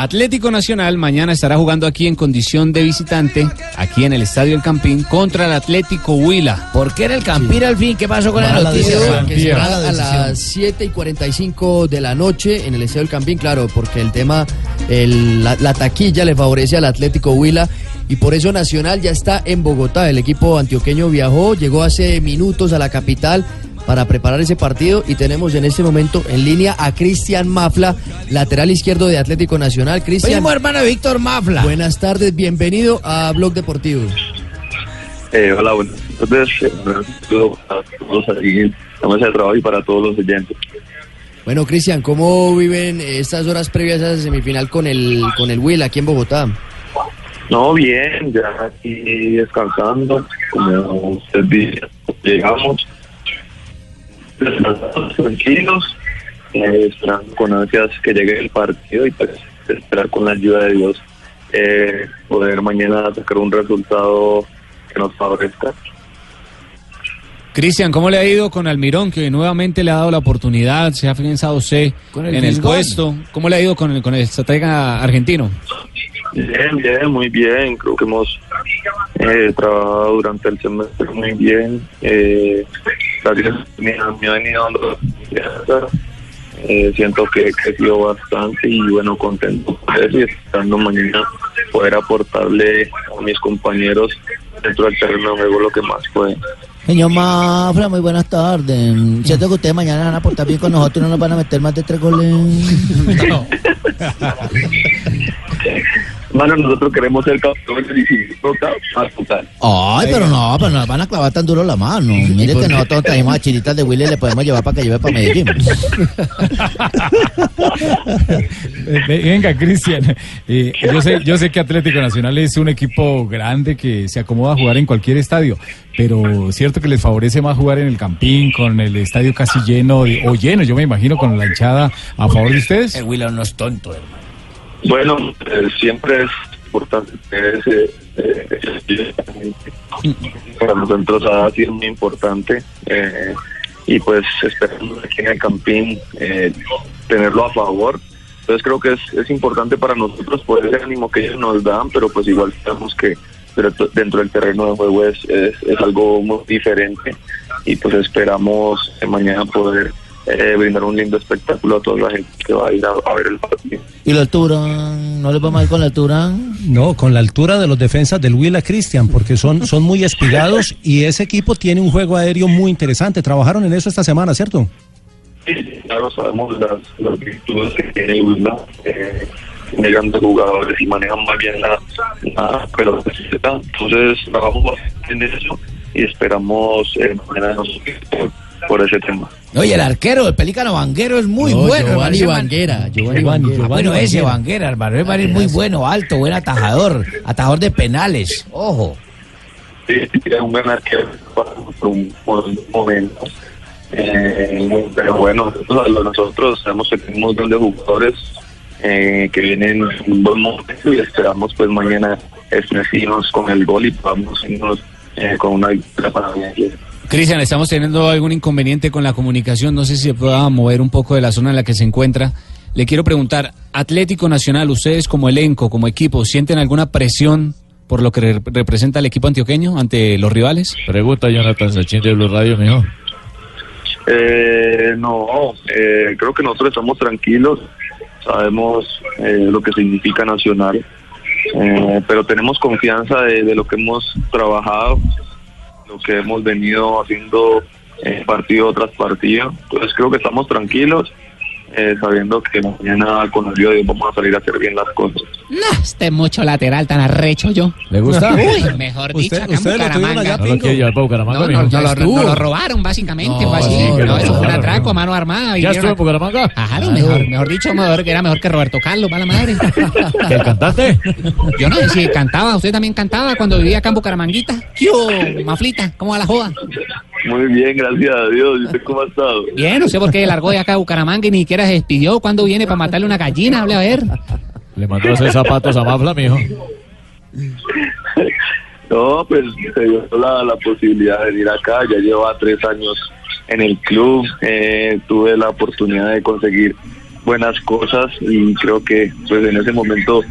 Atlético Nacional mañana estará jugando aquí en condición de visitante, aquí en el Estadio El Campín, contra el Atlético Huila. ¿Por qué era el Campín al fin? ¿Qué pasó con la noticia? decisión. Que será a las 7 y 45 de la noche en el Estadio El Campín, claro, porque el tema, el- la, la taquilla le favorece al Atlético Huila y por eso Nacional ya está en Bogotá. El equipo antioqueño viajó, llegó hace minutos a la capital para preparar ese partido y tenemos en este momento en línea a Cristian Mafla, lateral izquierdo de Atlético Nacional. Cristian, Primo hermano Víctor Mafla. buenas tardes, bienvenido a Blog Deportivo. Eh, hola, buenas tardes. Eh, un saludo a todos aquí en la mesa de trabajo y para todos los oyentes. Bueno, Cristian, ¿cómo viven estas horas previas a esa semifinal con el con el Will aquí en Bogotá? No, bien, ya aquí descansando, como usted dice, llegamos tranquilos, eh, esperando con ansias que llegue el partido y pues esperar con la ayuda de Dios eh, poder mañana sacar un resultado que nos favorezca. Cristian, ¿cómo le ha ido con Almirón, que nuevamente le ha dado la oportunidad, se ha afianzado C Con el en el puesto? ¿Cómo le ha ido con el, con el estratega argentino? Bien, bien, muy bien. Creo que hemos eh, trabajado durante el semestre muy bien. Eh, gracias, me, ha- me ha venido dando. Eh, siento que he crecido bastante y bueno, contento por eso y esperando mañana poder aportarle a mis compañeros dentro del terreno de juego lo que más puede. Señor Mafla, muy buenas tardes. Siento que ustedes mañana van a aportar bien con nosotros y no nos van a meter más de tres goles. Bueno, nosotros queremos ser campeones y si toca, a total. Ay, pero no, pero nos van a clavar tan duro la mano. Mire que nosotros trajimos a Chiritas de Willy y le podemos llevar para que lleve para Medellín. Ve- Venga, Cristian. eh, yo, sé, yo sé que Atlético Nacional es un equipo grande que se acomoda a jugar en cualquier estadio, pero cierto que les favorece más jugar en el Campín, con el estadio casi lleno, de- o lleno, yo me imagino, con la hinchada a favor de ustedes. El Will no es tonto, hermano. Bueno, eh, siempre es importante tener ese, eh, para nosotros ha sido muy importante eh, y pues esperamos aquí en el Campín eh, tenerlo a favor. Entonces creo que es, es importante para nosotros por ese ánimo que ellos nos dan, pero pues igual sabemos que dentro- del terreno de juego es, es, es algo muy diferente y pues esperamos mañana poder eh, brindar un lindo espectáculo a toda la gente que va a ir a, a ver el partido. ¿Y la altura? ¿No les vamos a ir con la altura? No, con la altura de los defensas del Huila Cristian, porque son, son muy espigados y ese equipo tiene un juego aéreo muy interesante. Trabajaron en eso esta semana, ¿cierto? Sí, claro, sabemos las, las virtudes que tiene Huila, eh, tiene grandes jugadores y manejan más bien la, la pelota. Entonces, trabajamos en eso y esperamos eh, mañana nosotros por, ese tema. Oye, el arquero, el pelícano Vanguero es muy No, bueno. Giovanni. Giovanni. Bueno, ese. Vanguera, hermano. Man es muy bueno, alto, buen atajador. Atajador de penales. Ojo. Sí, es un gran arquero por un, por un momento. Eh, pero bueno, nosotros, nosotros sabemos que tenemos grandes jugadores eh, que vienen en un buen momento y esperamos pues mañana estrenar con el gol y podamos irnos eh, con una victoria para mañana. Cristian, estamos teniendo algún inconveniente con la comunicación, no sé si se pueda mover un poco de la zona en la que se encuentra. Le quiero preguntar, Atlético Nacional, ustedes como elenco, como equipo, ¿sienten alguna presión por lo que re- representa el equipo antioqueño ante los rivales? Pregunta Jonathan Sachin de Blue Radio, mijo. Eh, no, eh, creo que nosotros estamos tranquilos, sabemos eh, lo que significa Nacional, eh, pero tenemos confianza de, de lo que hemos trabajado, lo que hemos venido haciendo eh, partido tras partido. Entonces creo que estamos tranquilos eh, sabiendo que mañana con el Dios vamos a salir a hacer bien las cosas. No, este mucho lateral tan arrecho yo. ¿Le gusta? Uy, mejor dicho, Usted- acá en lo Bucaramanga. allá, ¿No lo Bucaramanga, No, no, no, lo, no lo robaron básicamente, No, fue así. no, No, no, eso fue un atraco no. a mano armada. ¿Ya estuvo en a- Bucaramanga? Claro, mejor, mejor dicho, mejor, que era mejor que Roberto Carlos, para la madre. ¿Que el cantante? Yo no sé si cantaba, usted también cantaba cuando vivía acá en Bucaramanguita. ¿Qué hubo, Maflita? ¿Cómo va la joda? Muy bien, gracias a Dios. ¿Y usted cómo ha estado? Bien, no sé por qué largó de acá de Bucaramanga y ni siquiera se despidió. ¿Cuándo viene para matarle una gallina? Hable a ver. Le mandó a hacer zapatos a Mafla, mijo. No, pues se dio la, la posibilidad de venir acá. Ya lleva tres años en el club. eh, tuve la oportunidad de conseguir buenas cosas y creo que pues en ese momento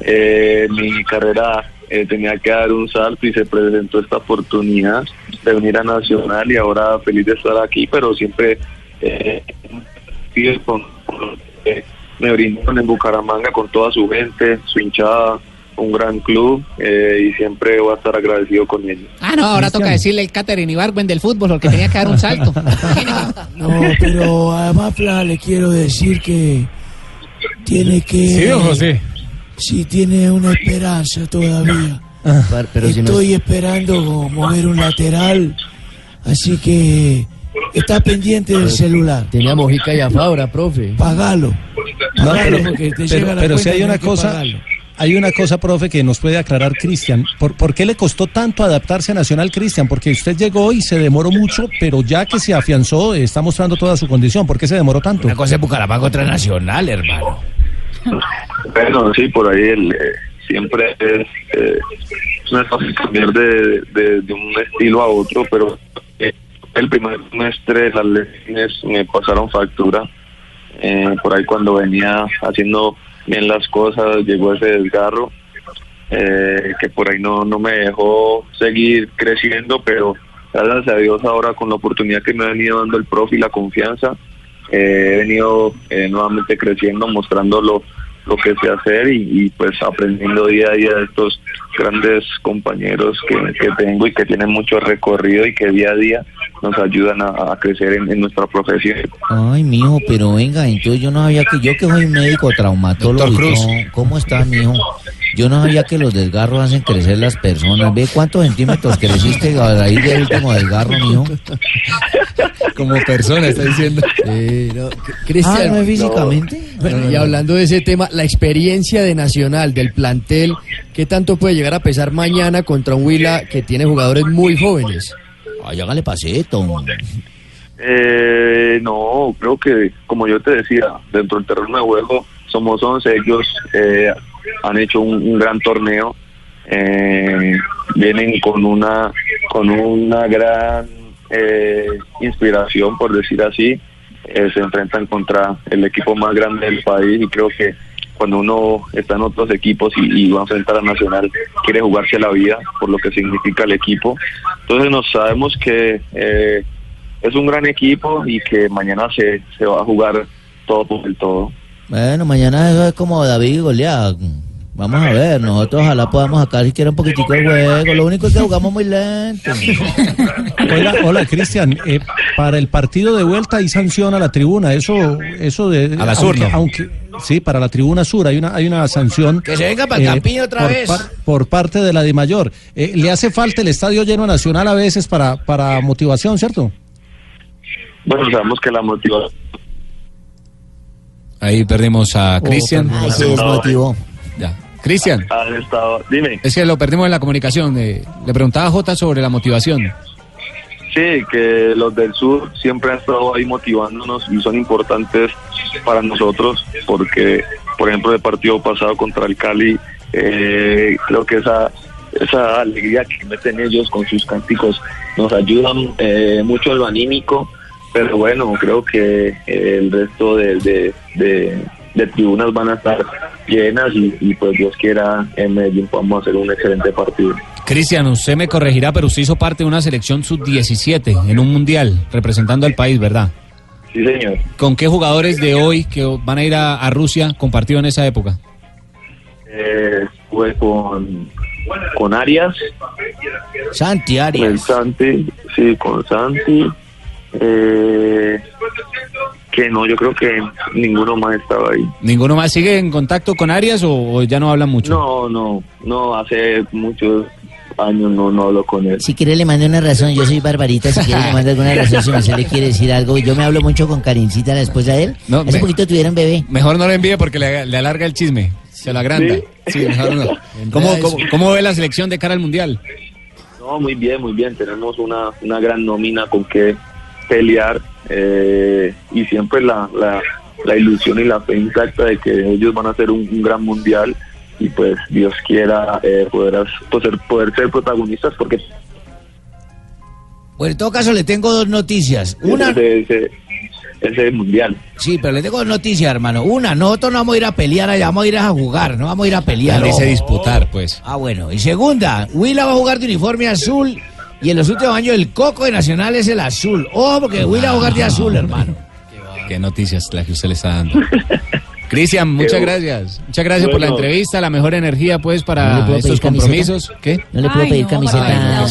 eh, mi carrera eh, tenía que dar un salto y se presentó esta oportunidad de venir a Nacional y ahora feliz de estar aquí, pero siempre eh, con, con- eh, me brindaron en Bucaramanga con toda su gente, su hinchada, un gran club eh, y siempre voy a estar agradecido con ellos. Ah, no, ahora toca decirle el Catherine Ibargüen del fútbol, porque tenía que dar un salto. No, pero a Mafla le quiero decir que tiene que... Sí, don José. Sí, tiene una esperanza todavía. Par- Pero si no, Estoy esperando mover un lateral, así que está pendiente del celular. tenía Mojica y a Fabra, profe. Pagalo. No, Pagalo pero, porque te pero- llega la pero si hay una cosa, hay una cosa, profe, que nos puede aclarar Cristian. ¿Por, por qué le costó tanto adaptarse a Nacional, Cristian? Porque usted llegó y se demoró mucho, pero ya que se afianzó, está mostrando toda su condición. ¿Por qué se demoró tanto? cosa es Bucaramanga otra nacional, hermano. Bueno, sí, por ahí el, eh, siempre es, eh, no es fácil cambiar de, de- de un estilo a otro, pero el primer semestre las lesiones me pasaron factura. Eh, por ahí cuando venía haciendo bien las cosas llegó ese desgarro eh, que por ahí no, no me dejó seguir creciendo, pero gracias a Dios ahora con la oportunidad que me ha venido dando el profe y la confianza, eh, he venido eh, nuevamente creciendo, mostrando lo, que sé hacer y, y, pues aprendiendo día a día de estos grandes compañeros que, que tengo y que tienen mucho recorrido y que día a día nos ayudan a, a crecer en, en nuestra profesión. Ay, mijo, pero venga, entonces yo no sabía que yo que soy médico traumatólogo, Cruz. ¿cómo está, mijo? Yo no sabía que los desgarros hacen crecer las personas. ¿Ve cuántos centímetros creciste a raíz del último desgarro, mijo? Como persona, está diciendo. Sí, no, Cristian. Ah, ¿no es físicamente? Bueno, y hablando de ese tema, la experiencia de Nacional, del plantel, ¿qué tanto puede llegar a pesar mañana contra un Huila que tiene jugadores muy jóvenes? Ay, hágale pasito. Eh, no, creo que, como yo te decía, dentro del terreno de juego somos 11, ellos eh, han hecho un, gran torneo, eh, vienen con una, con una gran eh, inspiración, por decir así, eh, se enfrentan contra el equipo más grande del país y creo que cuando uno está en otros equipos y, y va a enfrentar a Nacional, quiere jugarse la vida por lo que significa el equipo. Entonces nos sabemos que es un gran equipo y que mañana se, se va a jugar todo por el todo. Bueno, mañana eso es como David y Goliat. Vamos a ver, nosotros ojalá podamos sacar siquiera un poquitico el juego. Lo único es que jugamos muy lento. Hola, hola Cristian. eh, para el partido de vuelta hay sanción a la tribuna. Eso, eso de. A la sur, aunque, ¿no? aunque- sí, para la tribuna sur hay una, hay una sanción. Que se venga para el Campiño otra por vez. par- por parte de la DIMAYOR. Eh, le hace falta el estadio lleno nacional a veces para, para motivación, ¿cierto? Bueno, sabemos que la motivación Ahí perdimos a Cristian. Desmotivó. Ya. Cristian, ha estado... Dime. es que lo perdimos en la comunicación. eh, le preguntaba a Jota sobre la motivación. Sí, que los del sur siempre han estado ahí motivándonos y son importantes para nosotros porque, por ejemplo, el partido pasado contra el Cali, eh, creo que esa esa alegría que meten ellos con sus cánticos nos ayudan eh, mucho en lo anímico, pero bueno, creo que eh, el resto de, de, de- de tribunas van a estar llenas y, y pues Dios quiera en Medellín podamos hacer un excelente partido. Cristian, usted me corregirá, pero usted hizo parte de una selección sub-17 en un mundial, representando al país, ¿verdad? Sí, señor. ¿Con qué jugadores de hoy que van a ir a, a Rusia compartido en esa época? Eh, estuve con, con Arias, Santi con Arias. Santi, sí, con Santi. Eh, que no, yo creo que ninguno más estaba ahí. ¿Ninguno más sigue en contacto con Arias o, o ya no hablan mucho? No, no, no, hace muchos años no, no hablo con él. Si quiere le mando una razón, yo soy Barbarita, si quiere le mando alguna razón, si no se le quiere decir algo. Yo me hablo mucho con Karincita, la esposa de él. No, Hace me- poquito tuvieron bebé. Mejor no lo envíe porque le, le alarga el chisme, se lo agranda. ¿Sí? Sí, mejor no. ¿Cómo, cómo, cómo ve la selección de cara al Mundial? No, muy bien, muy bien. Tenemos una, una gran nómina con que pelear eh, y siempre la, la, la ilusión y la fe intacta de que ellos van a hacer un, un gran mundial y pues Dios quiera eh, poder, poder, poder ser protagonistas porque Bueno, en todo caso le tengo dos noticias. Una, ese, ese, ese mundial. sí, pero le tengo dos noticias, hermano. Una, nosotros no vamos a ir a pelear allá, vamos a ir a jugar, no vamos a ir a pelear. Dice disputar, pues. Ah, bueno. Y segunda, Huila va a jugar de uniforme azul y en los últimos años el coco de Nacional es el azul. Ojo, porque va a jugar de azul, hermano. Qué noticias la que usted le está dando. Cristian, muchas gracias. Muchas gracias por la entrevista, la mejor energía pues ¿No para estos compromisos. ¿Qué? No le puedo Ay, pedir no, camiseta.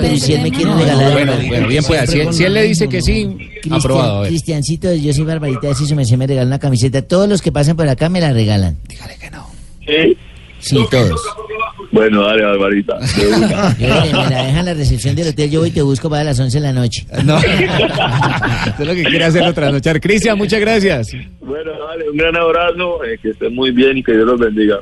Pero si él me quiere regalar. Bueno, bien pueda. Si, si él le dice que sí, aprobado. Cristiancito, yo soy Barbarita, si merced me regala una camiseta. Todos los que pasan por acá me la regalan. Sí. Sí, todos. Bueno, dale, Barbarita. Yo, me la dejan en la recepción del hotel, yo voy y te busco para las 11 de la noche. No. Usted lo que quiere hacerlo trasnochar. Cristian, muchas gracias. bueno, dale, un gran abrazo, eh, que estén muy bien y que Dios los bendiga.